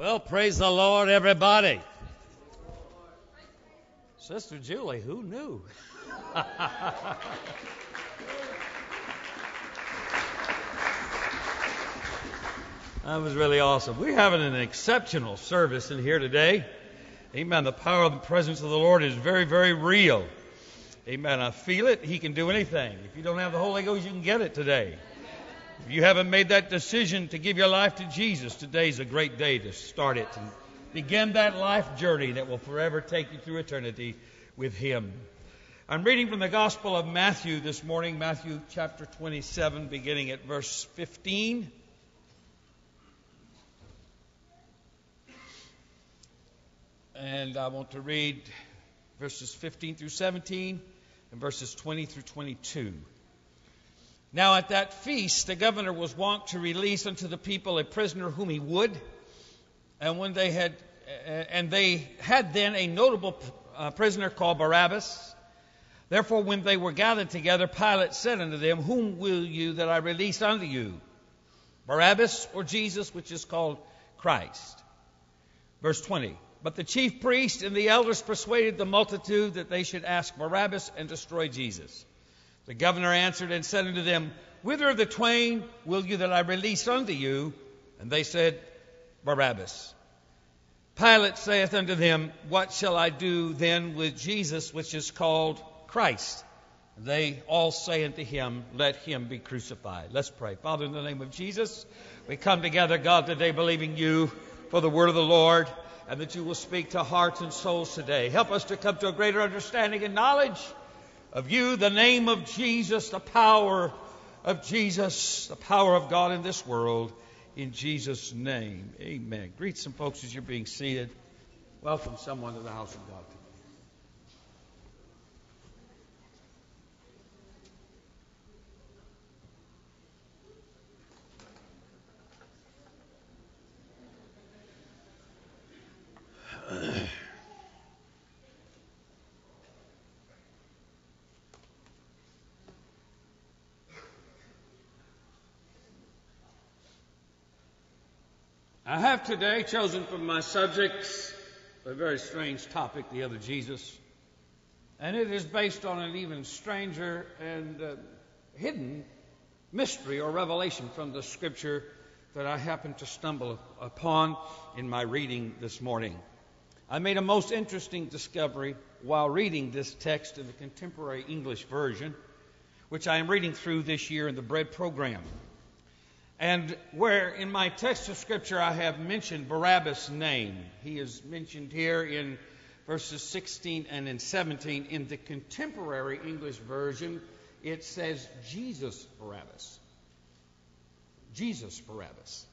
Well, praise the Lord, everybody. Sister Julie, who knew? that was really awesome. We're having an exceptional service in here today. Amen. The power of the presence of the Lord is very, very real. Amen. I feel it. He can do anything. If you don't have the Holy Ghost, you can get it today. If you haven't made that decision to give your life to Jesus, today's a great day to start it and begin that life journey that will forever take you through eternity with Him. I'm reading from the Gospel of Matthew this morning, Matthew chapter 27, beginning at verse 15. And I want to read verses 15 through 17 and verses 20 through 22. Now at that feast, the governor was wont to release unto the people a prisoner whom he would. And when they had, and they had then a notable uh, prisoner called Barabbas. Therefore, when they were gathered together, Pilate said unto them, Whom will you that I release unto you? Barabbas or Jesus, which is called Christ? Verse 20. But the chief priests and the elders persuaded the multitude that they should ask Barabbas and destroy Jesus. The governor answered and said unto them, Whither of the twain will you that I release unto you? And they said, Barabbas. Pilate saith unto them, What shall I do then with Jesus, which is called Christ? And they all say unto him, Let him be crucified. Let's pray. Father, in the name of Jesus, we come together, God, today believing you for the word of the Lord and that you will speak to hearts and souls today. Help us to come to a greater understanding and knowledge of you, the name of Jesus, the power of Jesus, the power of God in this world. In Jesus' name, amen. Greet some folks as you're being seated. Welcome someone to the house of God. I have today chosen for my subjects a very strange topic, the other Jesus. And it is based on an even stranger and uh, hidden mystery or revelation from the scripture that I happened to stumble upon in my reading this morning. I made a most interesting discovery while reading this text in the contemporary English version, which I am reading through this year in the Bread program. And where in my text of Scripture I have mentioned Barabbas' name, he is mentioned here in verses 16 and in 17. In the contemporary English version, it says Jesus Barabbas. Jesus Barabbas.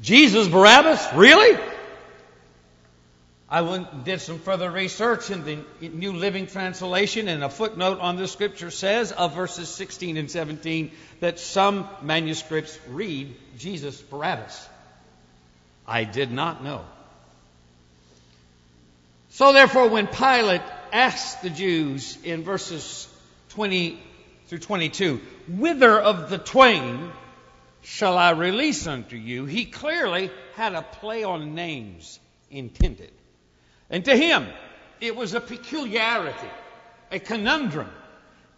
Jesus Barabbas? Really? I went, did some further research in the New Living Translation, and a footnote on the scripture says of verses 16 and 17 that some manuscripts read Jesus Barabbas. I did not know. So, therefore, when Pilate asked the Jews in verses 20 through 22, Whither of the twain shall I release unto you? He clearly had a play on names intended. And to him, it was a peculiarity, a conundrum,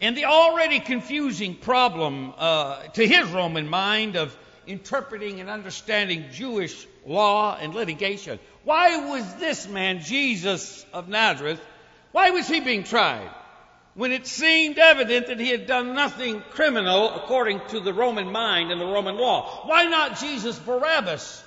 and the already confusing problem uh, to his Roman mind of interpreting and understanding Jewish law and litigation. Why was this man, Jesus of Nazareth, why was he being tried? When it seemed evident that he had done nothing criminal according to the Roman mind and the Roman law. Why not Jesus Barabbas,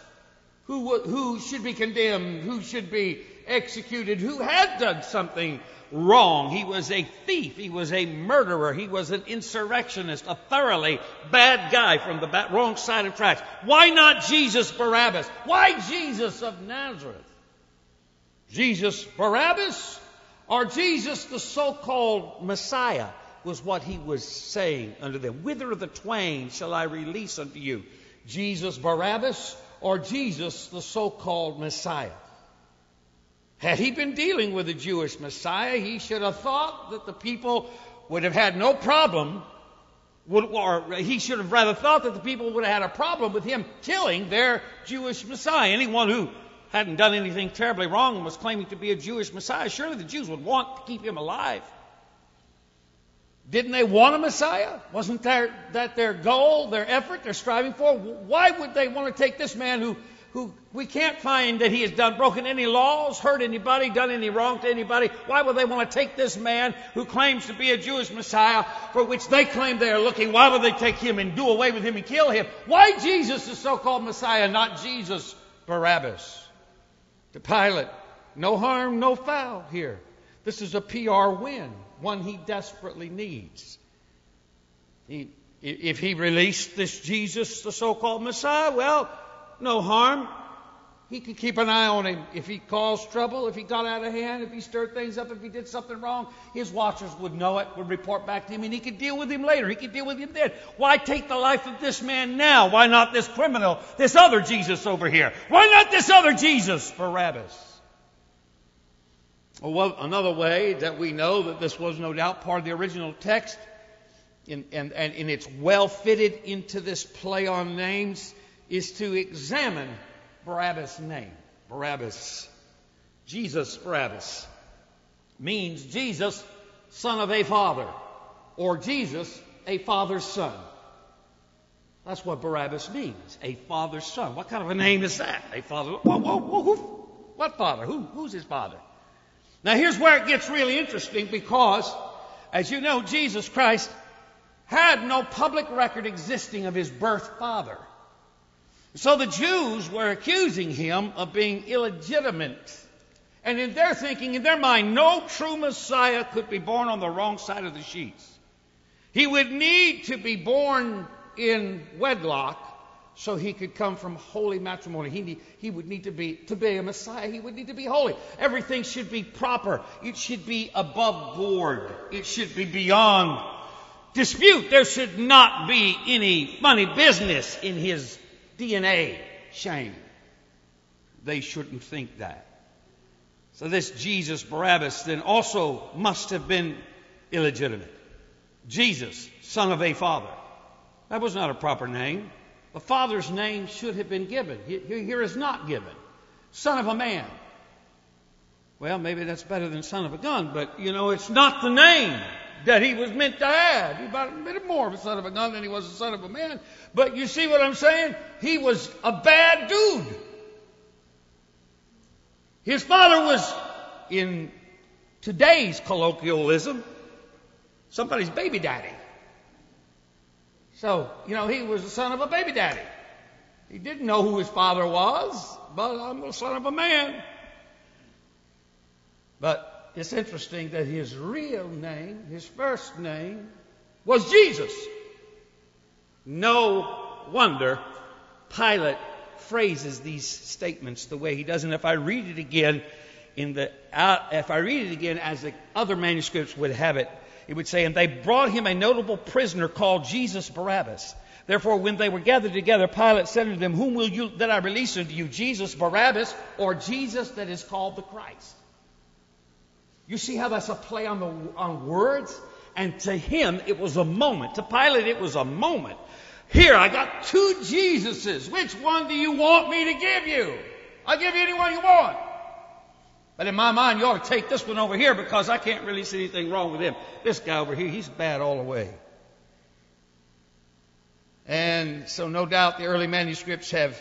who, who should be condemned, who should be executed who had done something wrong. He was a thief. He was a murderer. He was an insurrectionist, a thoroughly bad guy from the wrong side of tracks. Why not Jesus Barabbas? Why Jesus of Nazareth? Jesus Barabbas or Jesus the so-called Messiah was what he was saying unto them. Whither of the twain shall I release unto you? Jesus Barabbas or Jesus the so-called Messiah? Had he been dealing with a Jewish Messiah, he should have thought that the people would have had no problem would, or he should have rather thought that the people would have had a problem with him killing their Jewish Messiah. Anyone who hadn't done anything terribly wrong and was claiming to be a Jewish Messiah, surely the Jews would want to keep him alive. Didn't they want a Messiah? Wasn't that their goal, their effort, their striving for? Why would they want to take this man who who we can't find that he has done broken any laws, hurt anybody, done any wrong to anybody. Why would they want to take this man who claims to be a Jewish Messiah for which they claim they are looking? Why would they take him and do away with him and kill him? Why Jesus, the so-called Messiah, not Jesus Barabbas? To Pilate, no harm, no foul here. This is a PR win, one he desperately needs. He, if he released this Jesus, the so-called Messiah, well, no harm. He could keep an eye on him. If he caused trouble, if he got out of hand, if he stirred things up, if he did something wrong, his watchers would know it, would report back to him, and he could deal with him later. He could deal with him then. Why take the life of this man now? Why not this criminal, this other Jesus over here? Why not this other Jesus, Barabbas? Well, another way that we know that this was no doubt part of the original text, and, and, and it's well fitted into this play on names is to examine Barabbas' name. Barabbas. Jesus Barabbas means Jesus, son of a father, or Jesus, a father's son. That's what Barabbas means, a father's son. What kind of a name is that? A father. Whoa, whoa, whoa, who, what father? Who, who's his father? Now here's where it gets really interesting because, as you know, Jesus Christ had no public record existing of his birth father. So the Jews were accusing him of being illegitimate. And in their thinking, in their mind, no true Messiah could be born on the wrong side of the sheets. He would need to be born in wedlock so he could come from holy matrimony. He, need, he would need to be, to be a Messiah, he would need to be holy. Everything should be proper. It should be above board. It should be beyond dispute. There should not be any funny business in his DNA. Shame. They shouldn't think that. So this Jesus Barabbas then also must have been illegitimate. Jesus, son of a father. That was not a proper name. The father's name should have been given. Here is not given. Son of a man. Well, maybe that's better than son of a gun, but you know, it's not the name that he was meant to have. He was a bit more of a son of a gun than he was a son of a man. But you see what I'm saying? He was a bad dude. His father was, in today's colloquialism, somebody's baby daddy. So, you know, he was the son of a baby daddy. He didn't know who his father was, but I'm the son of a man. But it's interesting that his real name, his first name, was Jesus. No wonder Pilate phrases these statements the way he does. And if I read it again in the, uh, if I read it again as the other manuscripts would have it, it would say, and they brought him a notable prisoner called Jesus Barabbas. Therefore, when they were gathered together, Pilate said unto them, Whom will you that I release unto you, Jesus Barabbas, or Jesus that is called the Christ? You see how that's a play on, the, on words? And to him, it was a moment. To Pilate, it was a moment. Here, I got two Jesuses. Which one do you want me to give you? I'll give you any one you want. But in my mind, you ought to take this one over here because I can't really see anything wrong with him. This guy over here, he's bad all the way. And so, no doubt, the early manuscripts have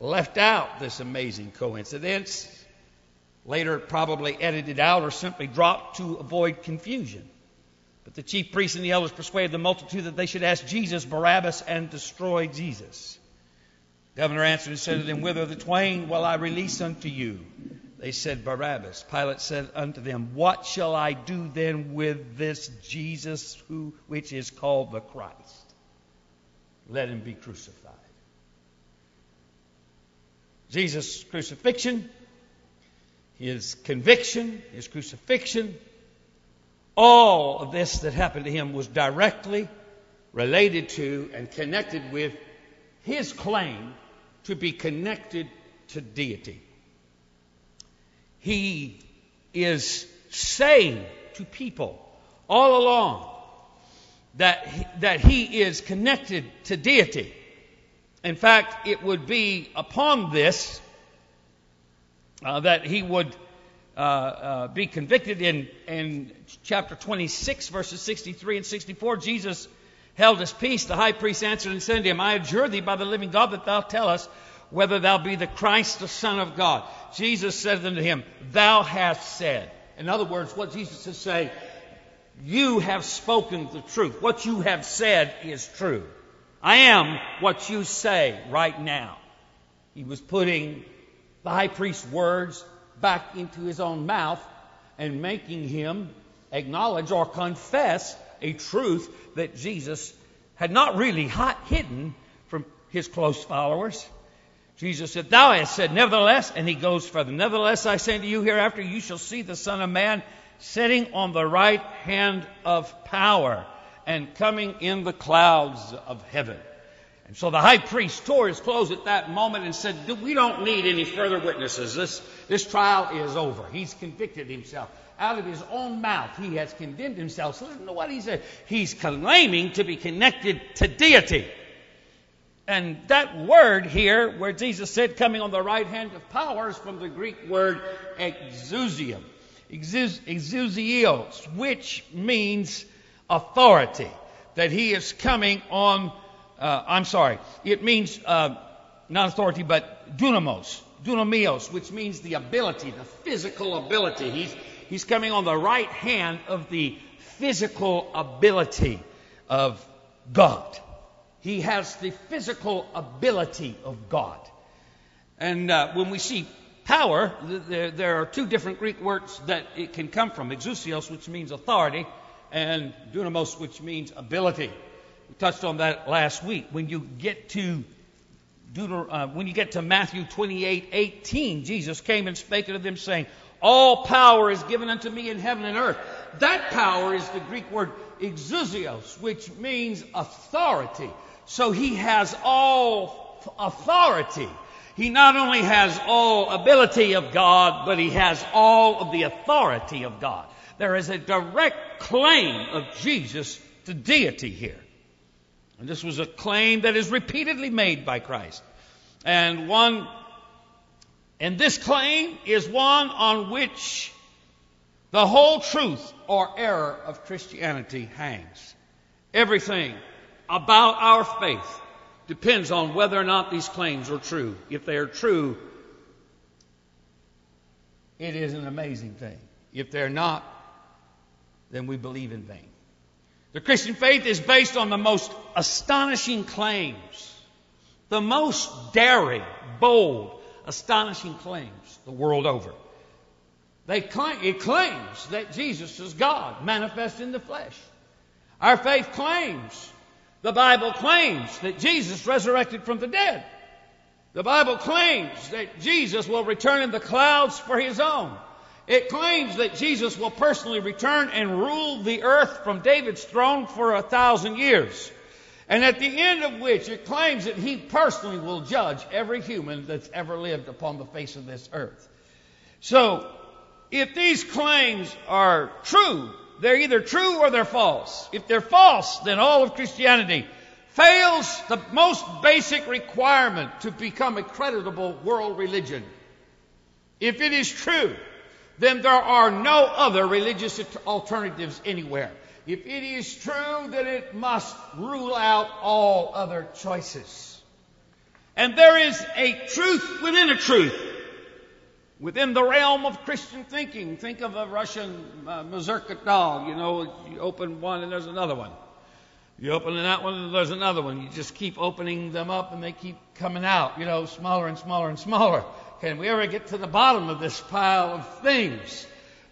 left out this amazing coincidence later probably edited out or simply dropped to avoid confusion. But the chief priests and the elders persuaded the multitude that they should ask Jesus Barabbas and destroy Jesus. The governor answered and said to them, Whither the twain will I release unto you? They said, Barabbas. Pilate said unto them, What shall I do then with this Jesus who, which is called the Christ? Let him be crucified. Jesus' crucifixion his conviction, his crucifixion, all of this that happened to him was directly related to and connected with his claim to be connected to deity. He is saying to people all along that he, that he is connected to deity. In fact, it would be upon this uh, that he would uh, uh, be convicted in, in chapter 26, verses 63 and 64. Jesus held his peace. The high priest answered and said to him, I adjure thee by the living God that thou tell us whether thou be the Christ, the Son of God. Jesus said unto him, Thou hast said. In other words, what Jesus is saying, you have spoken the truth. What you have said is true. I am what you say right now. He was putting the high priest's words back into his own mouth and making him acknowledge or confess a truth that Jesus had not really hidden from his close followers. Jesus said, Thou hast said, nevertheless, and he goes further, nevertheless I say to you, hereafter you shall see the Son of Man sitting on the right hand of power and coming in the clouds of heaven. And so the high priest tore his clothes at that moment and said, We don't need any further witnesses. This, this trial is over. He's convicted himself. Out of his own mouth, he has condemned himself. So listen to what he said. He's claiming to be connected to deity. And that word here, where Jesus said coming on the right hand of power, is from the Greek word exousium, exousios, which means authority. That he is coming on, uh, I'm sorry, it means uh, not authority, but dunamos, dunamios, which means the ability, the physical ability. He's, he's coming on the right hand of the physical ability of God. He has the physical ability of God. And uh, when we see power, there, there, are two different Greek words that it can come from exousios, which means authority, and dunamos, which means ability. We touched on that last week. When you get to Deuter, uh, when you get to Matthew 28 18, Jesus came and spake unto them, saying, All power is given unto me in heaven and earth. That power is the Greek word exousios, which means authority. So he has all authority. He not only has all ability of God, but he has all of the authority of God. There is a direct claim of Jesus to deity here. And this was a claim that is repeatedly made by Christ. And one, and this claim is one on which the whole truth or error of Christianity hangs. Everything about our faith depends on whether or not these claims are true. If they are true, it is an amazing thing. If they're not, then we believe in vain. The Christian faith is based on the most astonishing claims, the most daring, bold, astonishing claims the world over. They claim, it claims that Jesus is God, manifest in the flesh. Our faith claims the Bible claims that Jesus resurrected from the dead. The Bible claims that Jesus will return in the clouds for his own. It claims that Jesus will personally return and rule the earth from David's throne for a thousand years. And at the end of which it claims that he personally will judge every human that's ever lived upon the face of this earth. So, if these claims are true, they're either true or they're false. If they're false, then all of Christianity fails the most basic requirement to become a creditable world religion. If it is true, then there are no other religious alternatives anywhere. If it is true, then it must rule out all other choices. And there is a truth within a truth within the realm of Christian thinking. Think of a Russian uh, mazurka doll. You know, you open one and there's another one. You open that one and there's another one. You just keep opening them up and they keep coming out, you know, smaller and smaller and smaller. Can we ever get to the bottom of this pile of things?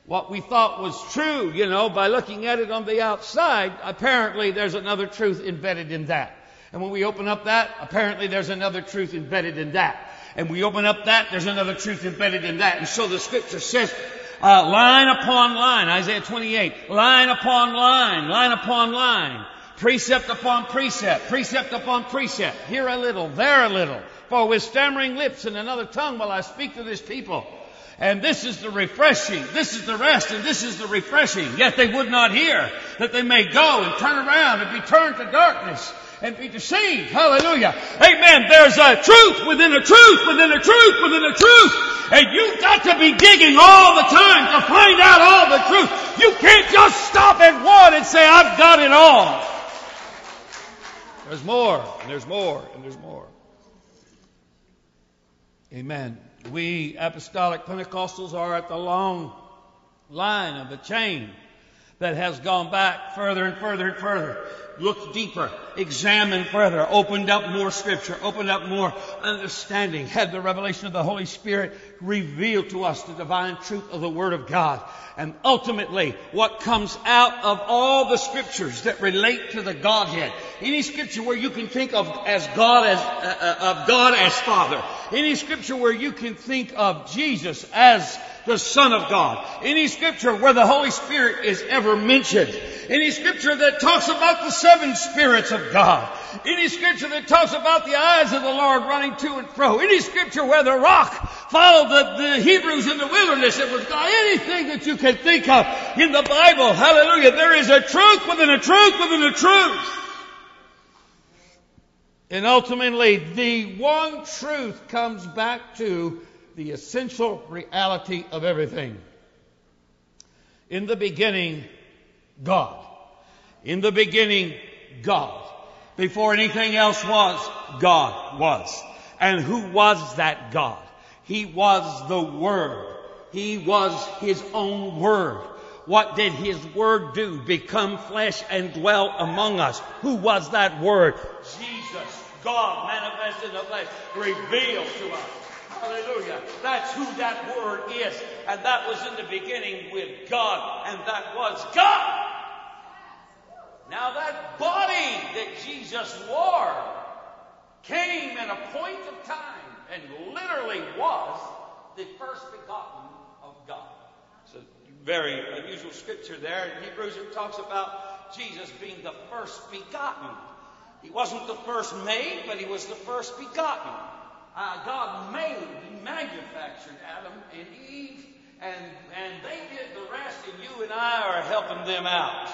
What we thought was true, you know, by looking at it on the outside, apparently there's another truth embedded in that. And when we open up that, apparently there's another truth embedded in that and we open up that, there's another truth embedded in that. And so the scripture says, uh, line upon line, Isaiah 28, line upon line, line upon line, precept upon precept, precept upon precept, here a little, there a little. For with stammering lips and another tongue will I speak to this people. And this is the refreshing. This is the rest and this is the refreshing. Yet they would not hear that they may go and turn around and be turned to darkness and be deceived. Hallelujah. Amen. There's a truth within a truth within a truth within a truth. And you've got to be digging all the time to find out all the truth. You can't just stop at one and say, I've got it all. There's more, and there's more, and there's more. Amen. We apostolic Pentecostals are at the long line of the chain that has gone back further and further and further looked deeper, examined further, opened up more scripture, opened up more understanding, had the revelation of the Holy Spirit reveal to us the divine truth of the Word of God. And ultimately, what comes out of all the scriptures that relate to the Godhead, any scripture where you can think of as God as uh, uh of God as Father, any scripture where you can think of Jesus as the Son of God. Any scripture where the Holy Spirit is ever mentioned. Any scripture that talks about the seven spirits of God. Any scripture that talks about the eyes of the Lord running to and fro. Any scripture where the rock followed the, the Hebrews in the wilderness. It was God. Anything that you can think of in the Bible. Hallelujah. There is a truth within a truth within a truth. And ultimately, the one truth comes back to the essential reality of everything. In the beginning, God. In the beginning, God. Before anything else was, God was. And who was that God? He was the Word. He was His own Word. What did His Word do? Become flesh and dwell among us. Who was that Word? Jesus, God manifested in the flesh, revealed to us. Hallelujah. That's who that word is. And that was in the beginning with God, and that was God. Now that body that Jesus wore came in a point of time and literally was the first begotten of God. It's a very unusual scripture there. In Hebrews it talks about Jesus being the first begotten. He wasn't the first made, but he was the first begotten uh, God made manufactured Adam and Eve, and, and they did the rest, and you and I are helping them out.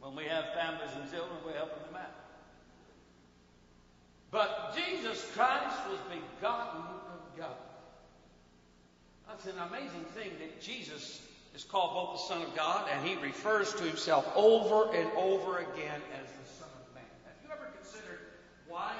When we have families and children, we're helping them out. But Jesus Christ was begotten of God. That's an amazing thing that Jesus is called both the Son of God, and he refers to himself over and over again as the Son of Man. Have you ever considered why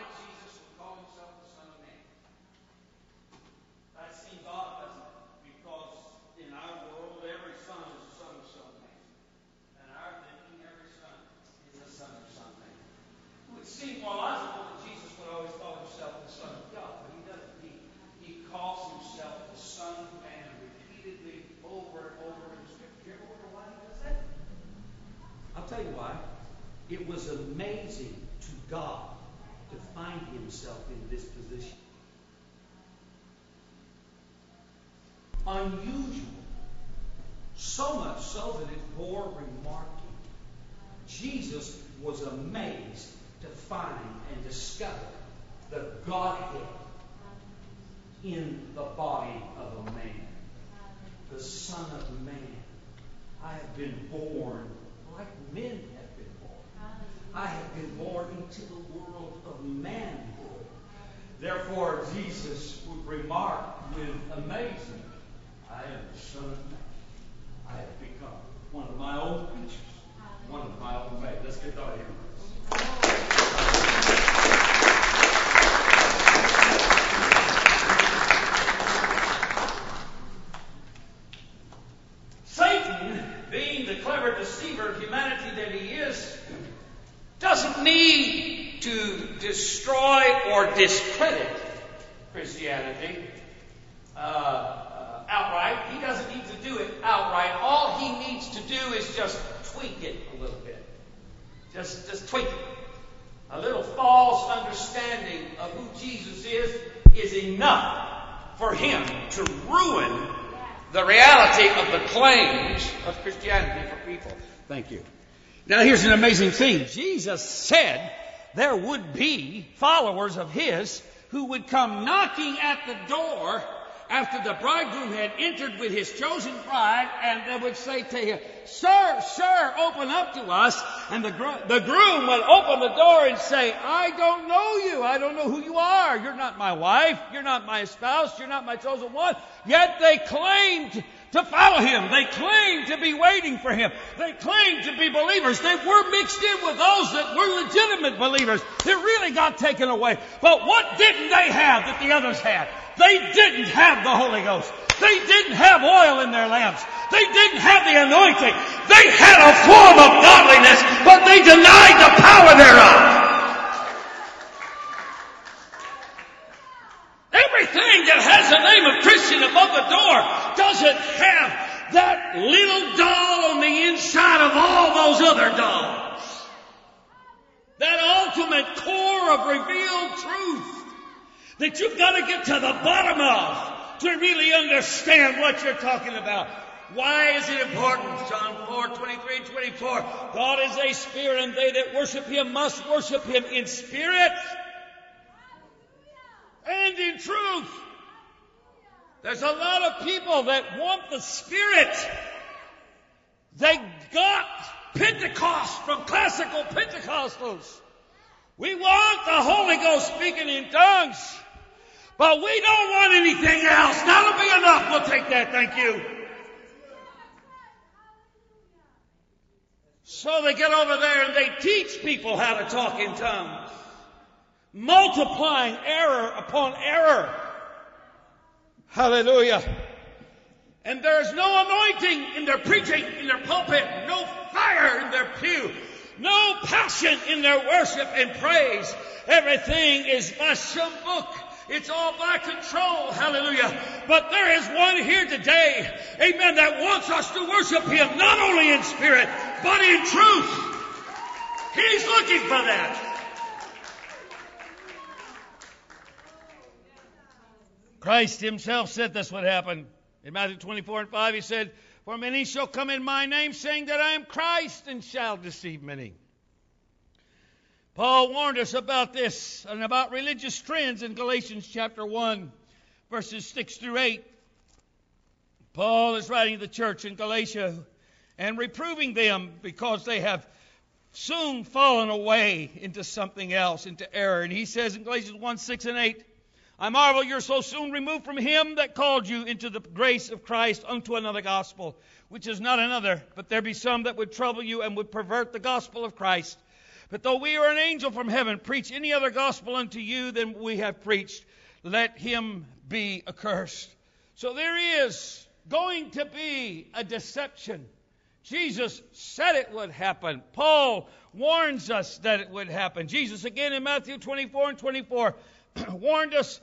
It was amazing to God to find himself in this position. Unusual. So much so that it bore remarking. Jesus was amazed to find and discover the Godhead in the body of a man. The Son of Man. I have been born like men I have been born into the world of manhood. Therefore, Jesus would remark with amazement, I am the Son of Man. I have become one of my own creatures, one of my own made. Let's get out of here. Satan, being the clever deceiver of humanity that he is, doesn't need to destroy or discredit Christianity uh, uh, outright. He doesn't need to do it outright. All he needs to do is just tweak it a little bit. Just, just tweak it. A little false understanding of who Jesus is is enough for him to ruin the reality of the claims of Christianity for people. Thank you. Now here's an amazing thing. Jesus said there would be followers of His who would come knocking at the door after the bridegroom had entered with his chosen bride, and they would say to him, Sir, sir, open up to us. And the, gro- the groom would open the door and say, I don't know you. I don't know who you are. You're not my wife. You're not my spouse. You're not my chosen one. Yet they claimed to follow him. They claimed to be waiting for him. They claimed to be believers. They were mixed in with those that were legitimate believers. They really got taken away. But what didn't they have that the others had? They didn't have the Holy Ghost. They didn't have oil in their lamps. They didn't have the anointing. They had a form of godliness, but they denied the power thereof. Everything that has the name of Christian above the door doesn't have that little doll on the inside of all those other dolls. That ultimate core of revealed truth that you've got to get to the bottom of to really understand what you're talking about. Why is it important? John 4, 23 24. God is a spirit and they that worship him must worship him in spirit and in truth. There's a lot of people that want the spirit. They got Pentecost from classical Pentecostals. We want the Holy Ghost speaking in tongues. But we don't want anything else. That'll be enough. We'll take that. Thank you. So they get over there and they teach people how to talk in tongues, multiplying error upon error. Hallelujah. And there's no anointing in their preaching, in their pulpit, no fire in their pew, no passion in their worship and praise. Everything is by some book it's all by control. Hallelujah. But there is one here today, amen, that wants us to worship Him not only in spirit, but in truth. He's looking for that. Christ Himself said this would happen. In Matthew 24 and 5, He said, For many shall come in my name, saying that I am Christ, and shall deceive many. Paul warned us about this and about religious trends in Galatians chapter 1, verses 6 through 8. Paul is writing to the church in Galatia and reproving them because they have soon fallen away into something else, into error. And he says in Galatians 1 6 and 8, I marvel you're so soon removed from him that called you into the grace of Christ unto another gospel, which is not another, but there be some that would trouble you and would pervert the gospel of Christ. But though we are an angel from heaven, preach any other gospel unto you than we have preached, let him be accursed. So there is going to be a deception. Jesus said it would happen. Paul warns us that it would happen. Jesus, again in Matthew 24 and 24, warned us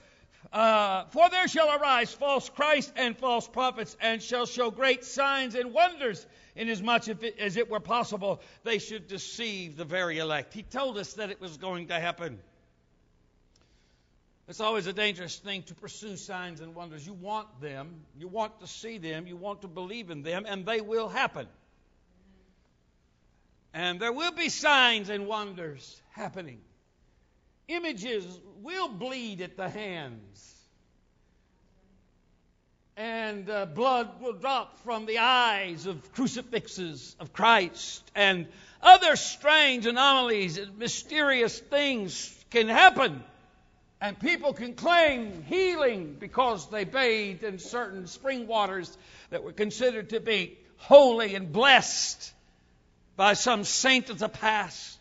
uh, For there shall arise false Christs and false prophets, and shall show great signs and wonders inasmuch as it were possible they should deceive the very elect. He told us that it was going to happen. It's always a dangerous thing to pursue signs and wonders. You want them, you want to see them, you want to believe in them, and they will happen. And there will be signs and wonders happening. Images will bleed at the hands and uh, blood will drop from the eyes of crucifixes of Christ, and other strange anomalies and mysterious things can happen. And people can claim healing because they bathed in certain spring waters that were considered to be holy and blessed by some saint of the past.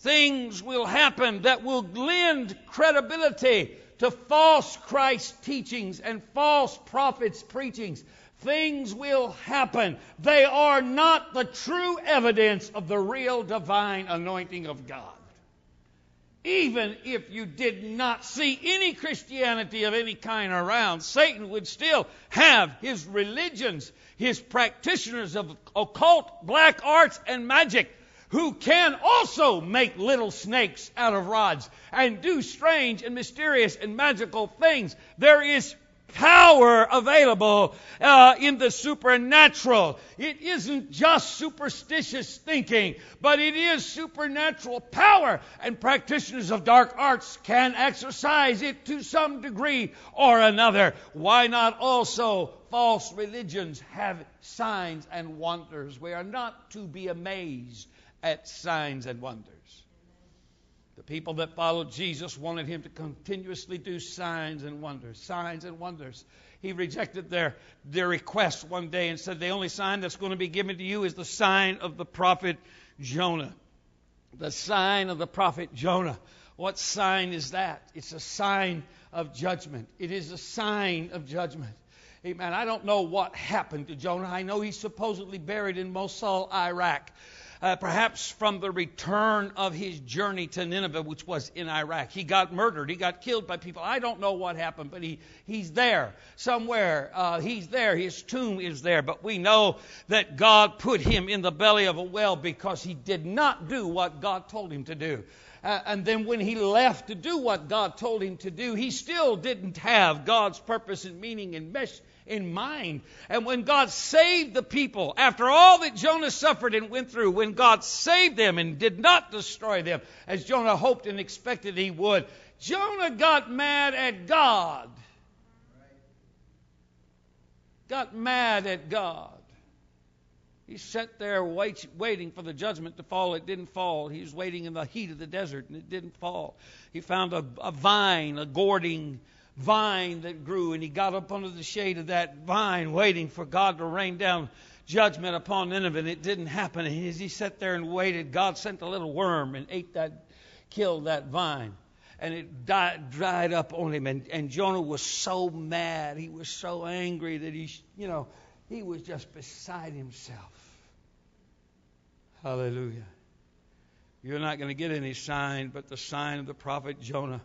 Things will happen that will lend credibility to false Christ teachings and false prophets' preachings. Things will happen. They are not the true evidence of the real divine anointing of God. Even if you did not see any Christianity of any kind around, Satan would still have his religions, his practitioners of occult, black arts, and magic who can also make little snakes out of rods and do strange and mysterious and magical things. There is power available uh, in the supernatural. It isn't just superstitious thinking, but it is supernatural power, and practitioners of dark arts can exercise it to some degree or another. Why not also false religions have signs and wonders? We are not to be amazed at signs and wonders. The people that followed Jesus wanted him to continuously do signs and wonders, signs and wonders. He rejected their, their request one day and said, The only sign that's going to be given to you is the sign of the prophet Jonah. The sign of the prophet Jonah. What sign is that? It's a sign of judgment. It is a sign of judgment. Amen. I don't know what happened to Jonah. I know he's supposedly buried in Mosul, Iraq uh, perhaps from the return of his journey to Nineveh, which was in Iraq. He got murdered. He got killed by people. I don't know what happened, but he, he's there somewhere. Uh, he's there. His tomb is there. But we know that God put him in the belly of a well because he did not do what God told him to do. Uh, and then when he left to do what God told him to do, he still didn't have God's purpose and meaning and mission in mind. And when God saved the people, after all that Jonah suffered and went through, when God saved them and did not destroy them, as Jonah hoped and expected he would, Jonah got mad at God. Got mad at God. He sat there wait, waiting for the judgment to fall. It didn't fall. He was waiting in the heat of the desert, and it didn't fall. He found a, a vine, a gourding vine that grew, and he got up under the shade of that vine, waiting for God to rain down judgment upon Nineveh, and it didn't happen. And as he sat there and waited, God sent a little worm and ate that, killed that vine. And it died, dried up on him. And, and Jonah was so mad. He was so angry that he, you know, he was just beside himself. Hallelujah. You're not going to get any sign but the sign of the prophet Jonah.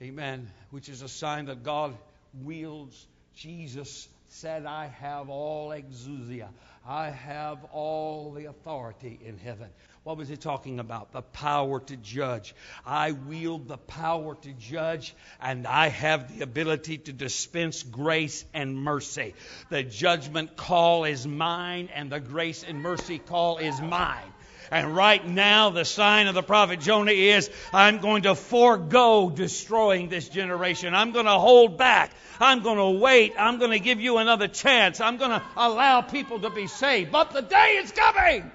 Amen. Which is a sign that God wields. Jesus said, I have all exousia. I have all the authority in heaven. What was he talking about? The power to judge. I wield the power to judge, and I have the ability to dispense grace and mercy. The judgment call is mine, and the grace and mercy call is mine. And right now, the sign of the prophet Jonah is I'm going to forego destroying this generation. I'm going to hold back. I'm going to wait. I'm going to give you another chance. I'm going to allow people to be saved. But the day is coming.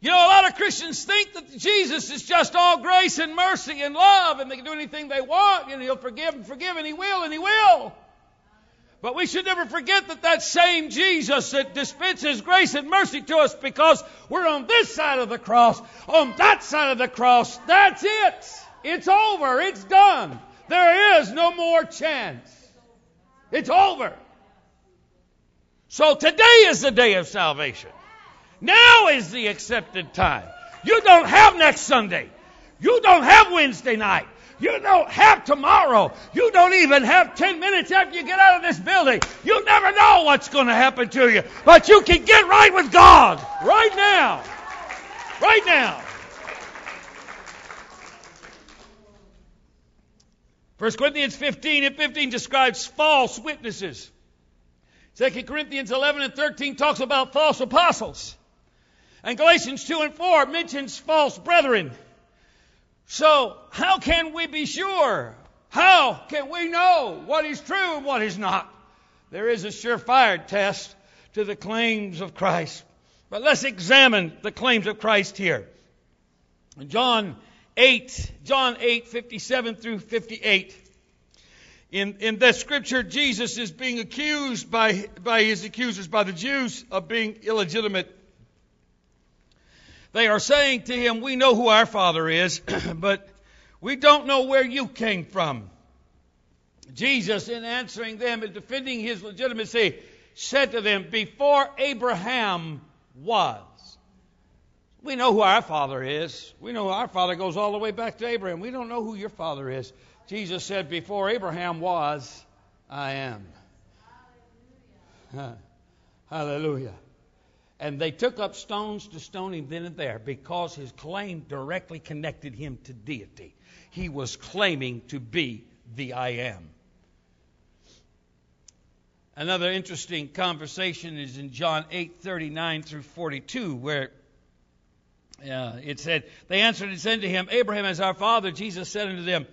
You know, a lot of Christians think that Jesus is just all grace and mercy and love, and they can do anything they want, and He'll forgive and forgive, and He will, and He will. But we should never forget that that same Jesus that dispenses grace and mercy to us because we're on this side of the cross, on that side of the cross, that's it. It's over. It's done. There is no more chance. It's over. So today is the day of salvation. Now is the accepted time. You don't have next Sunday. You don't have Wednesday night. You don't have tomorrow. You don't even have 10 minutes after you get out of this building. You never know what's going to happen to you. But you can get right with God right now. Right now. 1 Corinthians 15 and 15 describes false witnesses. 2 Corinthians 11 and 13 talks about false apostles. And Galatians 2 and 4 mentions false brethren. So, how can we be sure? How can we know what is true and what is not? There is a surefire test to the claims of Christ. But let's examine the claims of Christ here. John 8, John 8, 57 through 58. In, in that scripture, Jesus is being accused by, by his accusers, by the Jews, of being illegitimate they are saying to him, We know who our father is, but we don't know where you came from. Jesus, in answering them and defending his legitimacy, said to them, Before Abraham was. We know who our father is. We know our father goes all the way back to Abraham. We don't know who your father is. Jesus said, Before Abraham was, I am. Hallelujah. Hallelujah. And they took up stones to stone him then and there because his claim directly connected him to deity. He was claiming to be the I am. Another interesting conversation is in John 8:39 through 42, where uh, it said, They answered and said to him, Abraham is our father. Jesus said unto them,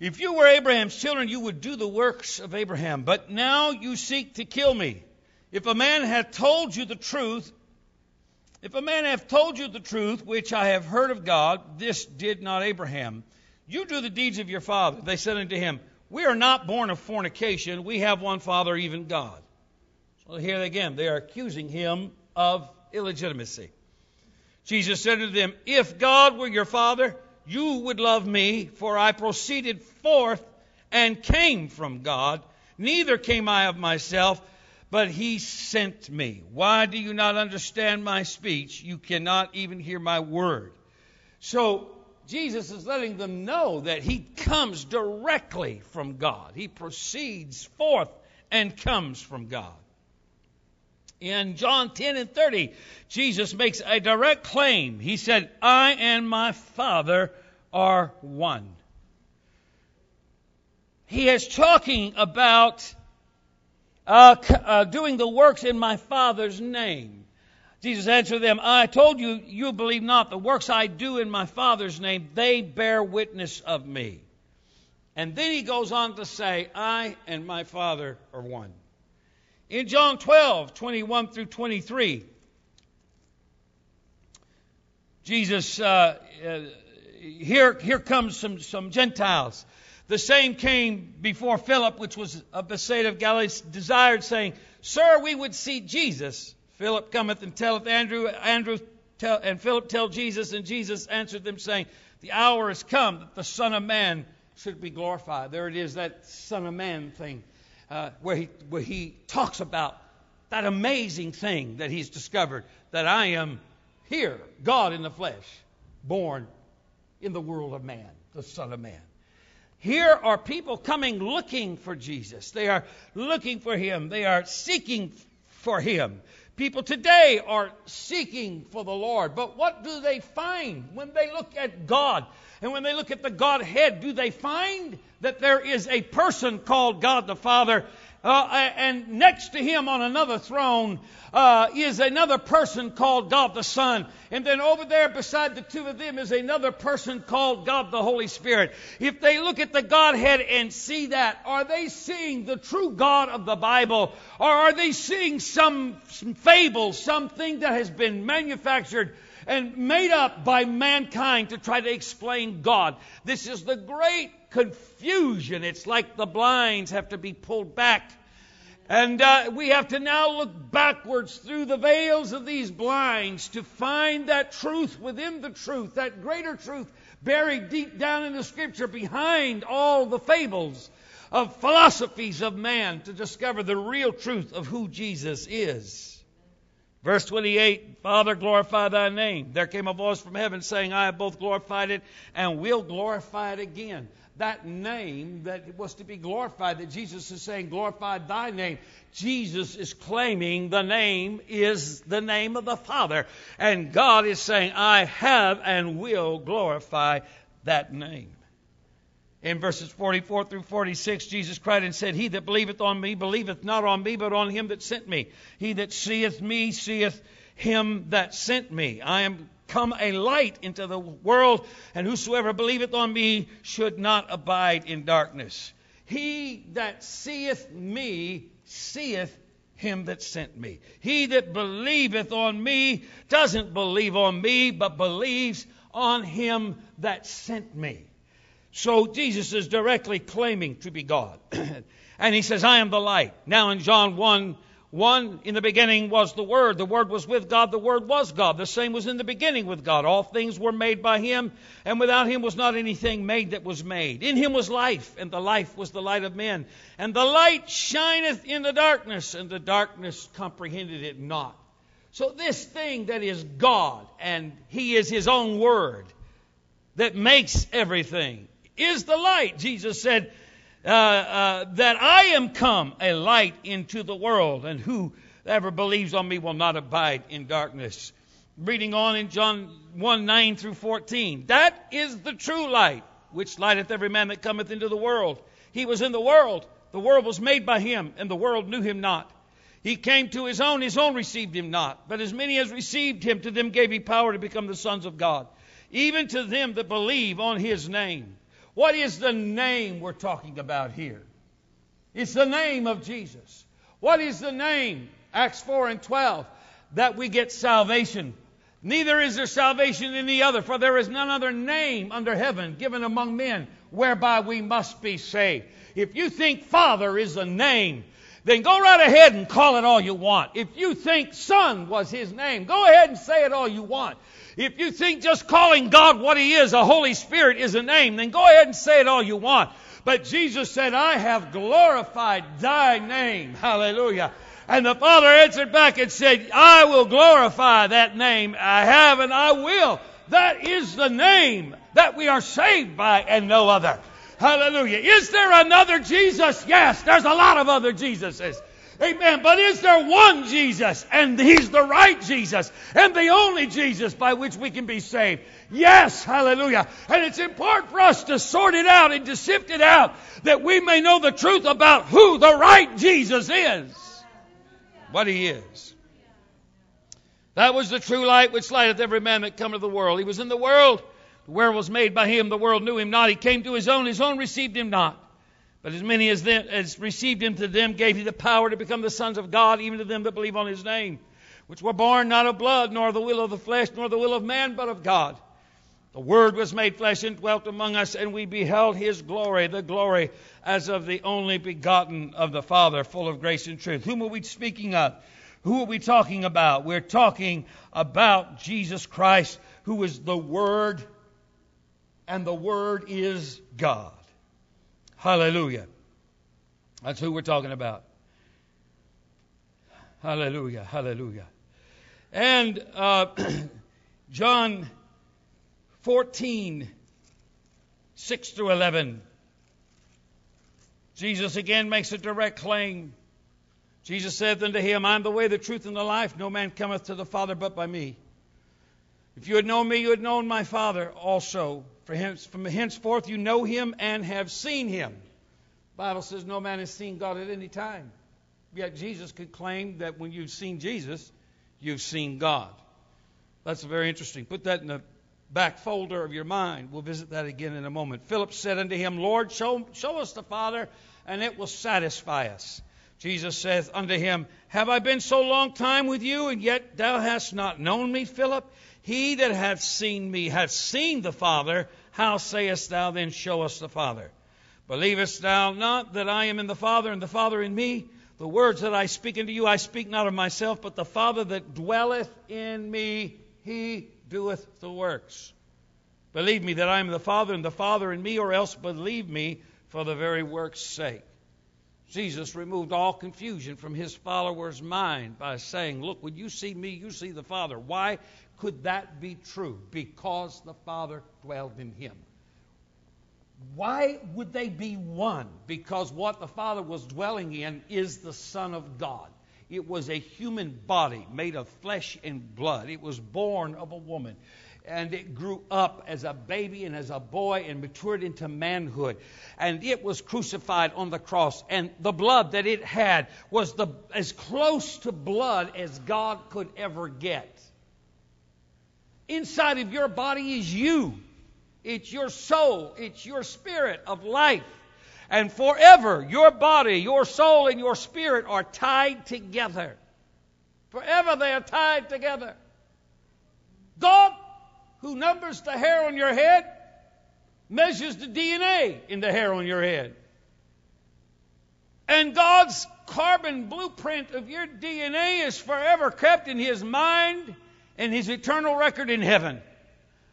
If you were Abraham's children, you would do the works of Abraham. But now you seek to kill me. If a man hath told you the truth, if a man hath told you the truth, which I have heard of God, this did not Abraham. You do the deeds of your father. They said unto him, We are not born of fornication. We have one father, even God. So here again, they are accusing him of illegitimacy. Jesus said to them, If God were your father, you would love me, for I proceeded forth and came from God. Neither came I of myself but he sent me. Why do you not understand my speech? You cannot even hear my word. So, Jesus is letting them know that he comes directly from God. He proceeds forth and comes from God. In John 10 and 30, Jesus makes a direct claim. He said, I and my Father are one. He is talking about uh, uh, doing the works in my Father's name. Jesus answered them, I told you, you believe not. The works I do in my Father's name, they bear witness of me. And then he goes on to say, I and my Father are one. In John 12, 21 through 23, Jesus, uh, uh, here, here comes some, some Gentiles. The same came before Philip, which was of Bethsaida of Galilee, desired, saying, Sir, we would see Jesus. Philip cometh and telleth Andrew. Andrew tell, and Philip tell Jesus, and Jesus answered them, saying, The hour is come that the Son of Man should be glorified. There it is, that Son of Man thing, uh, where, he, where he talks about that amazing thing that he's discovered, that I am here, God in the flesh, born in the world of man, the Son of Man. Here are people coming looking for Jesus. They are looking for him. They are seeking for him. People today are seeking for the Lord. But what do they find when they look at God? And when they look at the Godhead, do they find that there is a person called God the Father uh, and next to him on another throne uh, is another person called God the Son. And then over there beside the two of them is another person called God the Holy Spirit. If they look at the Godhead and see that, are they seeing the true God of the Bible? Or are they seeing some, some fable, something that has been manufactured and made up by mankind to try to explain God? This is the great confusion. It's like the blinds have to be pulled back. And uh, we have to now look backwards through the veils of these blinds to find that truth within the truth, that greater truth buried deep down in the Scripture behind all the fables of philosophies of man to discover the real truth of who Jesus is. Verse 28 Father, glorify thy name. There came a voice from heaven saying, I have both glorified it and will glorify it again that name that was to be glorified, that Jesus is saying, glorify thy name. Jesus is claiming the name is the name of the Father. And God is saying, I have and will glorify that name. In verses 44 through 46, Jesus cried and said, He that believeth on me believeth not on me, but on him that sent me. He that seeth me seeth him that sent me. I am come a light into the world, and whosoever believeth on me should not abide in darkness. He that seeth me seeth him that sent me. He that believeth on me doesn't believe on me, but believes on him that sent me. So Jesus is directly claiming to be God. and he says, I am the light. Now in John 1, one, in the beginning was the Word. The Word was with God. The Word was God. The same was in the beginning with God. All things were made by Him, and without Him was not anything made that was made. In Him was life, and the life was the light of men. And the light shineth in the darkness, and the darkness comprehended it not. So, this thing that is God, and He is His own Word that makes everything, is the light. Jesus said, uh, uh, that I am come a light into the world, and Whoever believes on me will not abide in darkness. Reading on in John 1 9 through 14. That is the true light, which lighteth every man that cometh into the world. He was in the world. The world was made by him, and the world knew him not. He came to his own, his own received him not. But as many as received him, to them gave he power to become the sons of God, even to them that believe on his name. What is the name we're talking about here? It's the name of Jesus. What is the name? Acts 4 and 12. That we get salvation Neither is there salvation in the other, for there is none other name under heaven given among men whereby we must be saved. If you think Father is a name, then go right ahead and call it all you want. If you think Son was his name, go ahead and say it all you want. If you think just calling God what he is, a Holy Spirit, is a name, then go ahead and say it all you want. But Jesus said, I have glorified thy name. Hallelujah. And the Father answered back and said, I will glorify that name I have and I will. That is the name that we are saved by and no other. Hallelujah. Is there another Jesus? Yes, there's a lot of other Jesuses. Amen. But is there one Jesus? And He's the right Jesus and the only Jesus by which we can be saved. Yes, hallelujah. And it's important for us to sort it out and to sift it out that we may know the truth about who the right Jesus is what he is. That was the true light which lighteth every man that cometh to the world. He was in the world. The world was made by him. The world knew him not. He came to his own. His own received him not. But as many as, them, as received him to them gave he the power to become the sons of God, even to them that believe on his name, which were born not of blood, nor the will of the flesh, nor the will of man, but of God. The Word was made flesh and dwelt among us, and we beheld His glory, the glory as of the only begotten of the Father, full of grace and truth. Whom are we speaking of? Who are we talking about? We're talking about Jesus Christ, who is the Word, and the Word is God. Hallelujah. That's who we're talking about. Hallelujah. Hallelujah. And uh, John 14, 6 through 11. Jesus again makes a direct claim. Jesus saith unto him, I am the way, the truth, and the life. No man cometh to the Father but by me. If you had known me, you had known my Father also. Hence, from henceforth you know him and have seen him. The Bible says no man has seen God at any time. Yet Jesus could claim that when you've seen Jesus, you've seen God. That's very interesting. Put that in the back folder of your mind. We'll visit that again in a moment. Philip said unto him, Lord, show, show us the Father, and it will satisfy us. Jesus saith unto him, Have I been so long time with you, and yet thou hast not known me, Philip? He that hath seen me hath seen the Father. How sayest thou then, Show us the Father? Believest thou not that I am in the Father, and the Father in me? The words that I speak unto you, I speak not of myself, but the Father that dwelleth in me, he doeth the works. Believe me that I am the Father and the Father in me, or else believe me for the very work's sake. Jesus removed all confusion from his followers' mind by saying, Look, when you see me, you see the Father. Why could that be true? Because the Father dwelled in him. Why would they be one? Because what the Father was dwelling in is the Son of God. It was a human body made of flesh and blood. It was born of a woman. And it grew up as a baby and as a boy and matured into manhood. And it was crucified on the cross. And the blood that it had was the, as close to blood as God could ever get. Inside of your body is you. It's your soul. It's your spirit of life. And forever, your body, your soul, and your spirit are tied together. Forever they are tied together. God, who numbers the hair on your head, measures the DNA in the hair on your head. And God's carbon blueprint of your DNA is forever kept in His mind and His eternal record in heaven.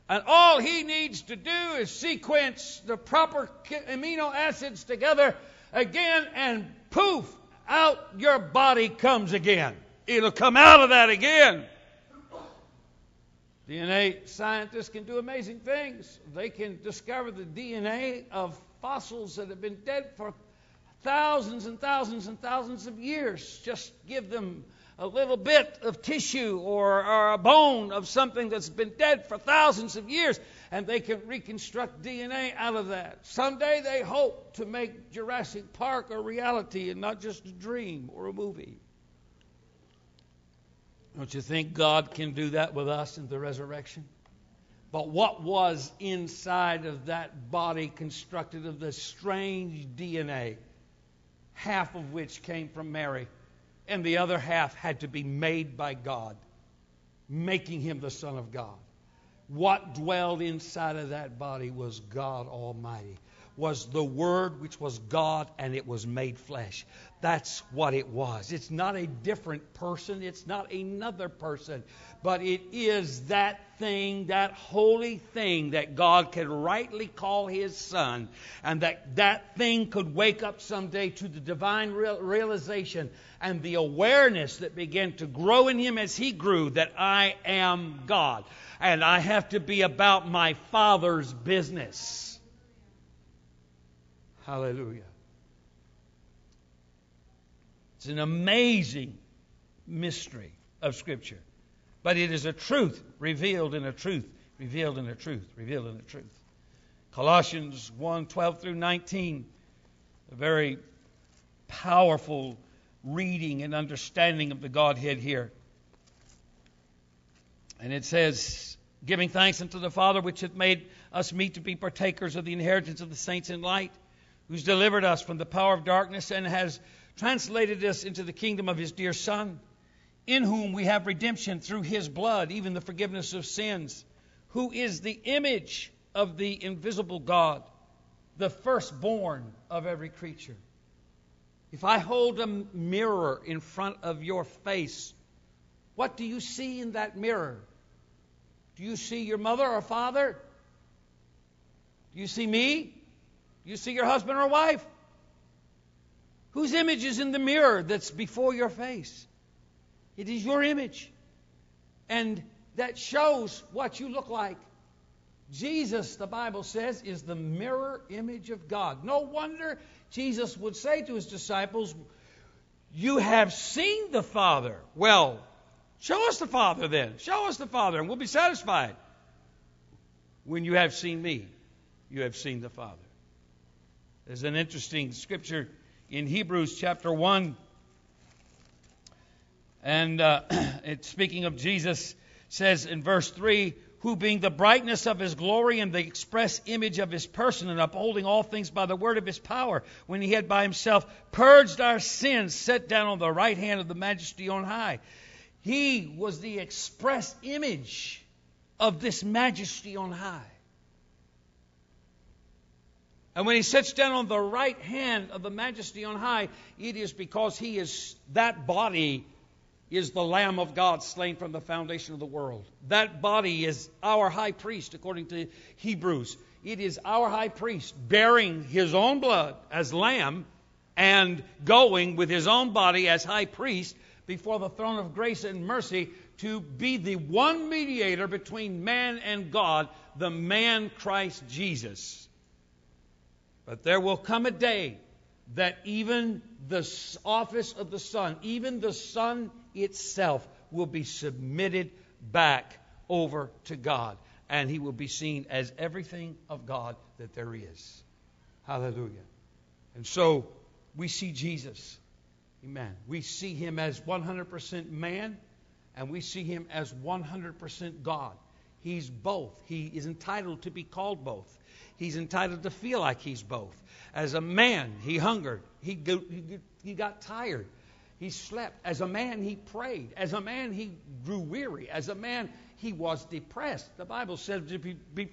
And all he needs to do is sequence the proper amino acids together again, and poof, out your body comes again. It'll come out of that again. DNA scientists can do amazing things. They can discover the DNA of fossils that have been dead for thousands and thousands and thousands of years. Just give them a little bit of tissue or, or, a bone of something that's been dead for thousands of years, and they can reconstruct DNA out of that. Someday they hope to make Jurassic Park a reality and not just a dream or a movie. Don't you think God can do that with us in the resurrection? But what was inside of that body constructed of this strange DNA, half of which came from Mary, and the other half had to be made by God, making him the Son of God? What dwelled inside of that body was God Almighty was the Word, which was God, and it was made flesh. That's what it was. It's not a different person, it's not another person, but it is that thing, that holy thing that God could rightly call His Son, and that that thing could wake up someday to the divine real, realization and the awareness that began to grow in Him as He grew that I am God, and I have to be about my Father's business. Hallelujah. It's an amazing mystery of Scripture. But it is a truth revealed in a truth, revealed in a truth, revealed in a truth. Colossians 1 12 through 19, a very powerful reading and understanding of the Godhead here. And it says, Giving thanks unto the Father, which hath made us meet to be partakers of the inheritance of the saints in light who's delivered us from the power of darkness and has translated us into the kingdom of his dear Son, in whom we have redemption through his blood, even the forgiveness of sins, who is the image of the invisible God, the firstborn of every creature. If I hold a mirror in front of your face, what do you see in that mirror? Do you see your mother or father? Do you see me? You see your husband or wife? Whose image is in the mirror that's before your face? It is your image. And that shows what you look like. Jesus, the Bible says, is the mirror image of God. No wonder Jesus would say to his disciples, You have seen the Father. Well, show us the Father then. Show us the Father, and we'll be satisfied. When you have seen me, you have seen the Father. There's an interesting scripture in Hebrews chapter 1. And uh, it's speaking of Jesus, says in verse 3 who being the brightness of his glory and the express image of his person, and upholding all things by the word of his power, when he had by himself purged our sins, set down on the right hand of the majesty on high. He was the express image of this majesty on high. And when he sits down on the right hand of the majesty on high, it is because he is, that body is the Lamb of God slain from the foundation of the world. That body is our high priest, according to Hebrews. It is our high priest bearing his own blood as lamb and going with his own body as high priest before the throne of grace and mercy to be the one mediator between man and God, the man Christ Jesus. But there will come a day that even the office of the Son, even the Son itself, will be submitted back over to God. And he will be seen as everything of God that there is. Hallelujah. And so we see Jesus. Amen. We see him as 100% man, and we see him as 100% God. He's both. He is entitled to be called both. He's entitled to feel like he's both. As a man, he hungered. He, he, got tired. He slept. As a man, he prayed. As a man, he grew weary. As a man, he was depressed. The Bible says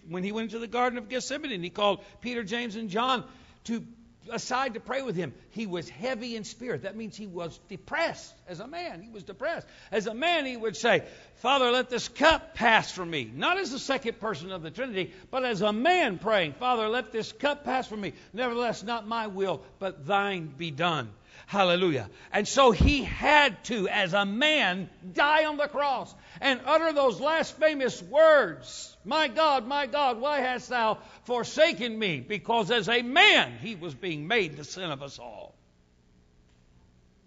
when he went into the Garden of Gethsemane, he called Peter, James, and John to aside to pray with him. He was heavy in spirit. That means he was depressed. As a man, he was depressed. As a man, he would say, Father, let this cup pass from me. Not as the second person of the Trinity, but as a man praying, Father, let this cup pass from me. Nevertheless, not my will, but thine be done. Hallelujah. And so he had to, as a man, die on the cross and utter those last famous words My God, my God, why hast thou forsaken me? Because as a man, he was being made the sin of us all.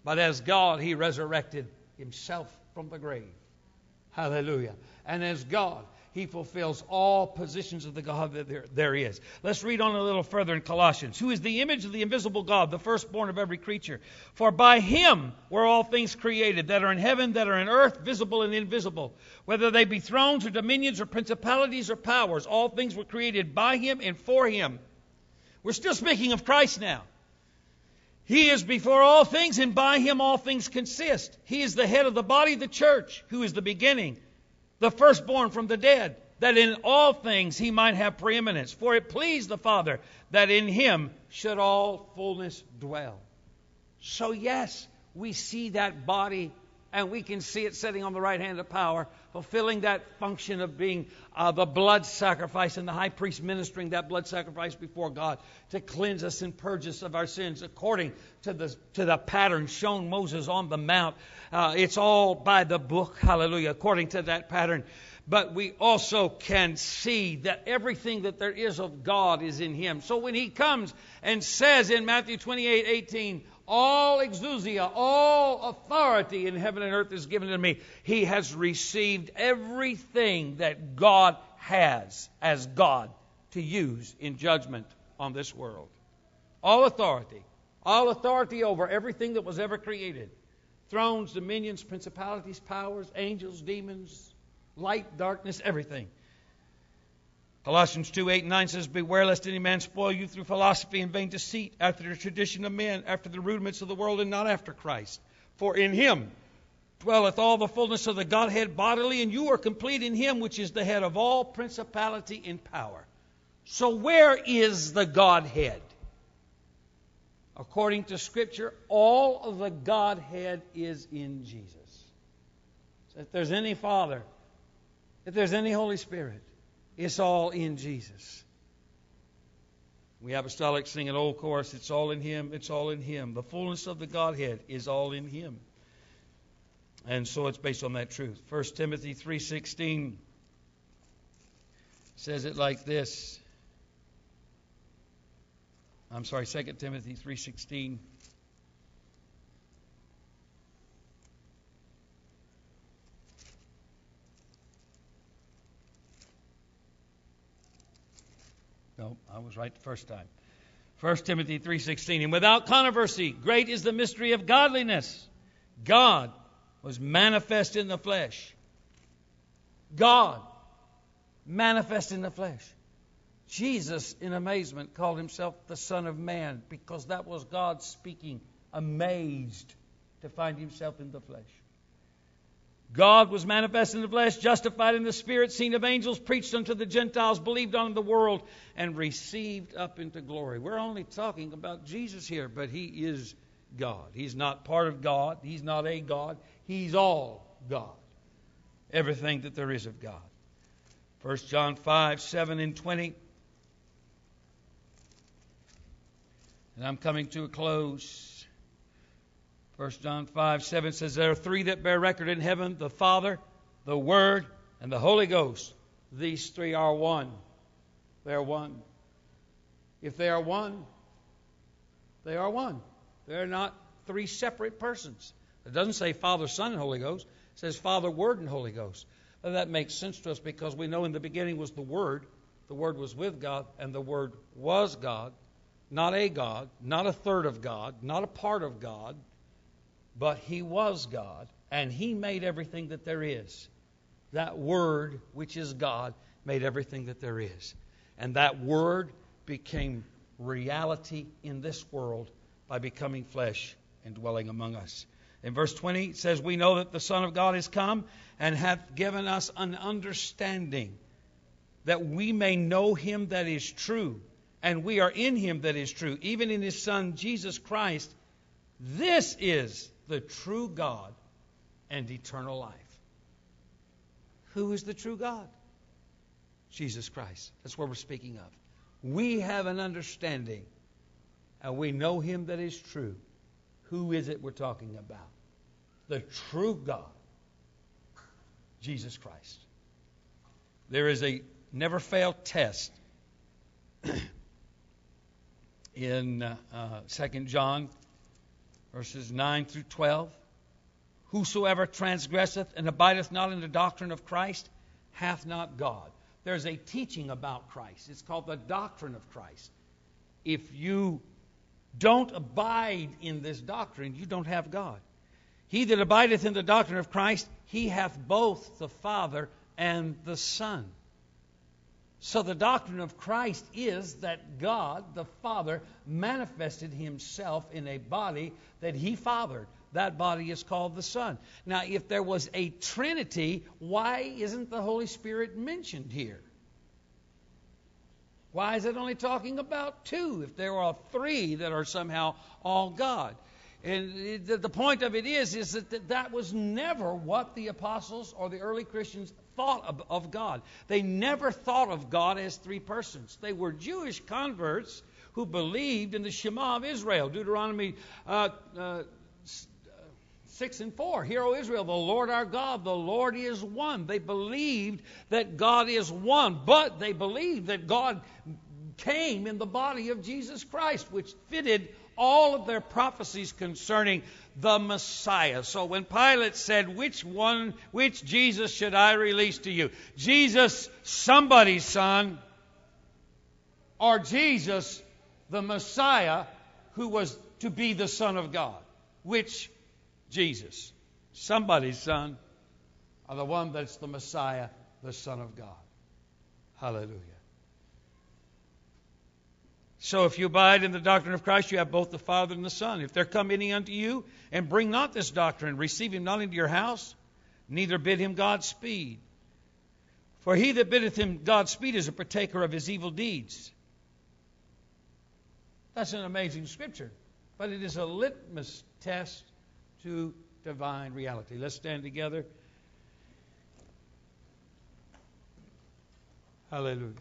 But as God, he resurrected himself from the grave. Hallelujah. And as God, he fulfills all positions of the God that there, there is. Let's read on a little further in Colossians. Who is the image of the invisible God, the firstborn of every creature? For by him were all things created, that are in heaven, that are in earth, visible and invisible. Whether they be thrones or dominions or principalities or powers, all things were created by him and for him. We're still speaking of Christ now. He is before all things, and by him all things consist. He is the head of the body, the church, who is the beginning, the firstborn from the dead, that in all things he might have preeminence. For it pleased the Father that in him should all fullness dwell. So, yes, we see that body and we can see it sitting on the right hand of power, fulfilling that function of being uh, the blood sacrifice and the high priest ministering that blood sacrifice before God to cleanse us and purge us of our sins according to the, to the pattern shown Moses on the mount. Uh, it's all by the book, hallelujah, according to that pattern. But we also can see that everything that there is of God is in him. So when he comes and says in Matthew 28 18, all exousia, all authority in heaven and earth is given to me. He has received everything that God has as God to use in judgment on this world. All authority. All authority over everything that was ever created thrones, dominions, principalities, powers, angels, demons, light, darkness, everything. Colossians 2 8 and 9 says, Beware lest any man spoil you through philosophy and vain deceit, after the tradition of men, after the rudiments of the world, and not after Christ. For in him dwelleth all the fullness of the Godhead bodily, and you are complete in him which is the head of all principality and power. So, where is the Godhead? According to Scripture, all of the Godhead is in Jesus. So if there's any Father, if there's any Holy Spirit, it's all in Jesus. We apostolics sing an old chorus, it's all in him, it's all in him. The fullness of the Godhead is all in him. And so it's based on that truth. 1 Timothy 3:16 says it like this. I'm sorry, 2 Timothy 3:16 No, I was right the first time. 1 Timothy 3:16 and without controversy great is the mystery of godliness. God was manifest in the flesh. God manifest in the flesh Jesus in amazement called himself the son of man because that was God speaking amazed to find himself in the flesh God was manifest in the flesh, justified in the spirit, seen of angels, preached unto the Gentiles, believed on the world, and received up into glory. We're only talking about Jesus here, but he is God. He's not part of God, he's not a God, he's all God. Everything that there is of God. 1 John 5, 7 and 20. And I'm coming to a close. 1 John 5 7 says, There are three that bear record in heaven the Father, the Word, and the Holy Ghost. These three are one. They are one. If they are one, they are one. They're not three separate persons. It doesn't say Father, Son, and Holy Ghost. It says Father, Word, and Holy Ghost. That makes sense to us because we know in the beginning was the Word. The Word was with God, and the Word was God. Not a God, not a third of God, not a part of God, but he was God, and he made everything that there is. That word, which is God, made everything that there is. And that word became reality in this world by becoming flesh and dwelling among us. In verse 20, it says, We know that the Son of God is come and hath given us an understanding that we may know him that is true, and we are in him that is true, even in his Son Jesus Christ. This is the true God and eternal life. Who is the true God? Jesus Christ. That's what we're speaking of. We have an understanding and we know him that is true. Who is it we're talking about? The true God, Jesus Christ. There is a never fail test in uh, uh, 2 John verses 9 through 12. Whosoever transgresseth and abideth not in the doctrine of Christ hath not God. There's a teaching about Christ. It's called the doctrine of Christ. If you don't abide in this doctrine, you don't have God. He that abideth in the doctrine of Christ, he hath both the Father and the Son. So the doctrine of Christ is that God, the Father, manifested himself in a body that he fathered. That body is called the Son. Now, if there was a Trinity, why isn't the Holy Spirit mentioned here? Why is it only talking about two if there are three that are somehow all God? And the point of it is, is that that was never what the apostles or the early Christians thought of, of God. They never thought of God as three persons. They were Jewish converts who believed in the Shema of Israel, Deuteronomy uh, uh, 6 and 4. Hear, O Israel, the Lord our God, the Lord is one. They believed that God is one, but they believed that God came in the body of Jesus Christ, which fitted all of their prophecies concerning the Messiah. So when Pilate said, Which one, which Jesus should I release to you? Jesus, somebody's son, or Jesus, the Messiah, who was to be the Son of God? Which Jesus, somebody's son, or the one that's the Messiah, the Son of God. Hallelujah. So if you abide in the doctrine of Christ, you have both the Father and the Son. If there come any unto you, and bring not this doctrine, receive him not into your house, neither bid him Godspeed. For he that biddeth him Godspeed is a partaker of his evil deeds. That's an amazing scripture, but it is a litmus test to divine reality. Let's stand together. Hallelujah.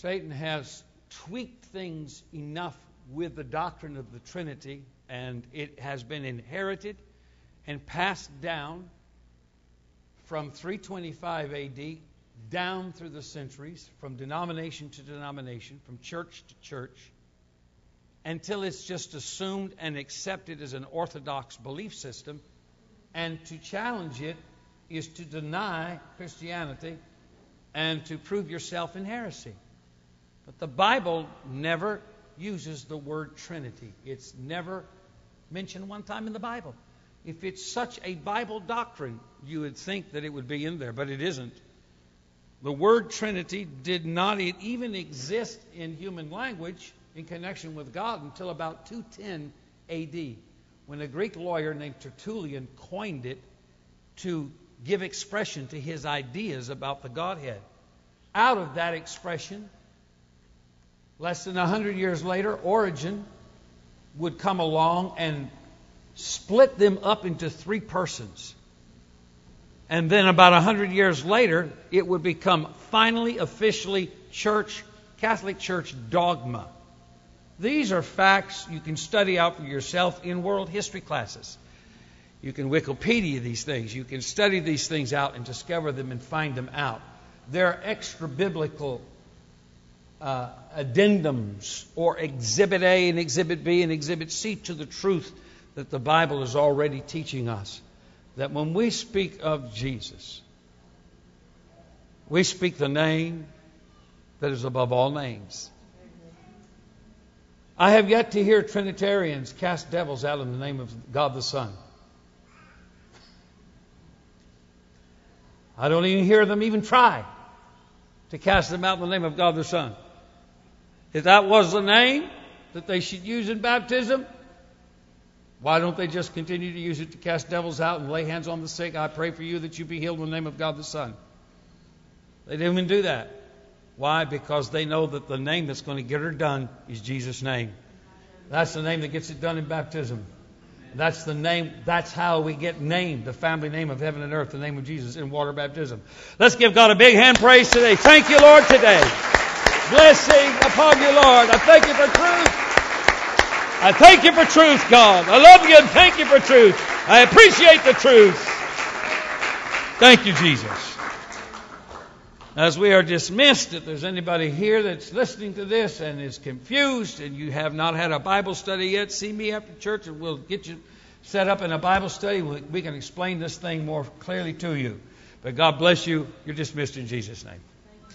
Satan has tweaked things enough with the doctrine of the Trinity, and it has been inherited and passed down from 325 AD down through the centuries, from denomination to denomination, from church to church, until it's just assumed and accepted as an orthodox belief system. And to challenge it is to deny Christianity and to prove yourself in heresy. But the Bible never uses the word Trinity. It's never mentioned one time in the Bible. If it's such a Bible doctrine, you would think that it would be in there, but it isn't. The word Trinity did not even exist in human language in connection with God until about 210 AD, when a Greek lawyer named Tertullian coined it to give expression to his ideas about the Godhead. Out of that expression, less than 100 years later, Origen would come along and split them up into three persons. And then about a hundred years later, it would become finally, officially church, Catholic Church dogma. These are facts you can study out for yourself in world history classes. You can Wikipedia these things. You can study these things out and discover them and find them out. They're extra biblical uh, addendums or Exhibit A and Exhibit B and Exhibit C to the truth that the Bible is already teaching us. That when we speak of Jesus, we speak the name that is above all names. I have yet to hear Trinitarians cast devils out in the name of God the Son. I don't even hear them even try to cast them out in the name of God the Son. If that was the name that they should use in baptism, why don't they just continue to use it to cast devils out and lay hands on the sick? I pray for you that you be healed in the name of God the Son. They didn't even do that. Why? Because they know that the name that's going to get her done is Jesus' name. That's the name that gets it done in baptism. That's the name, that's how we get named, the family name of heaven and earth, the name of Jesus in water baptism. Let's give God a big hand praise today. Thank you, Lord, today. Blessing upon you, Lord. I thank you for truth. I thank you for truth, God. I love you and thank you for truth. I appreciate the truth. Thank you, Jesus. As we are dismissed, if there's anybody here that's listening to this and is confused and you have not had a Bible study yet, see me after church and we'll get you set up in a Bible study. We can explain this thing more clearly to you. But God bless you. You're dismissed in Jesus' name.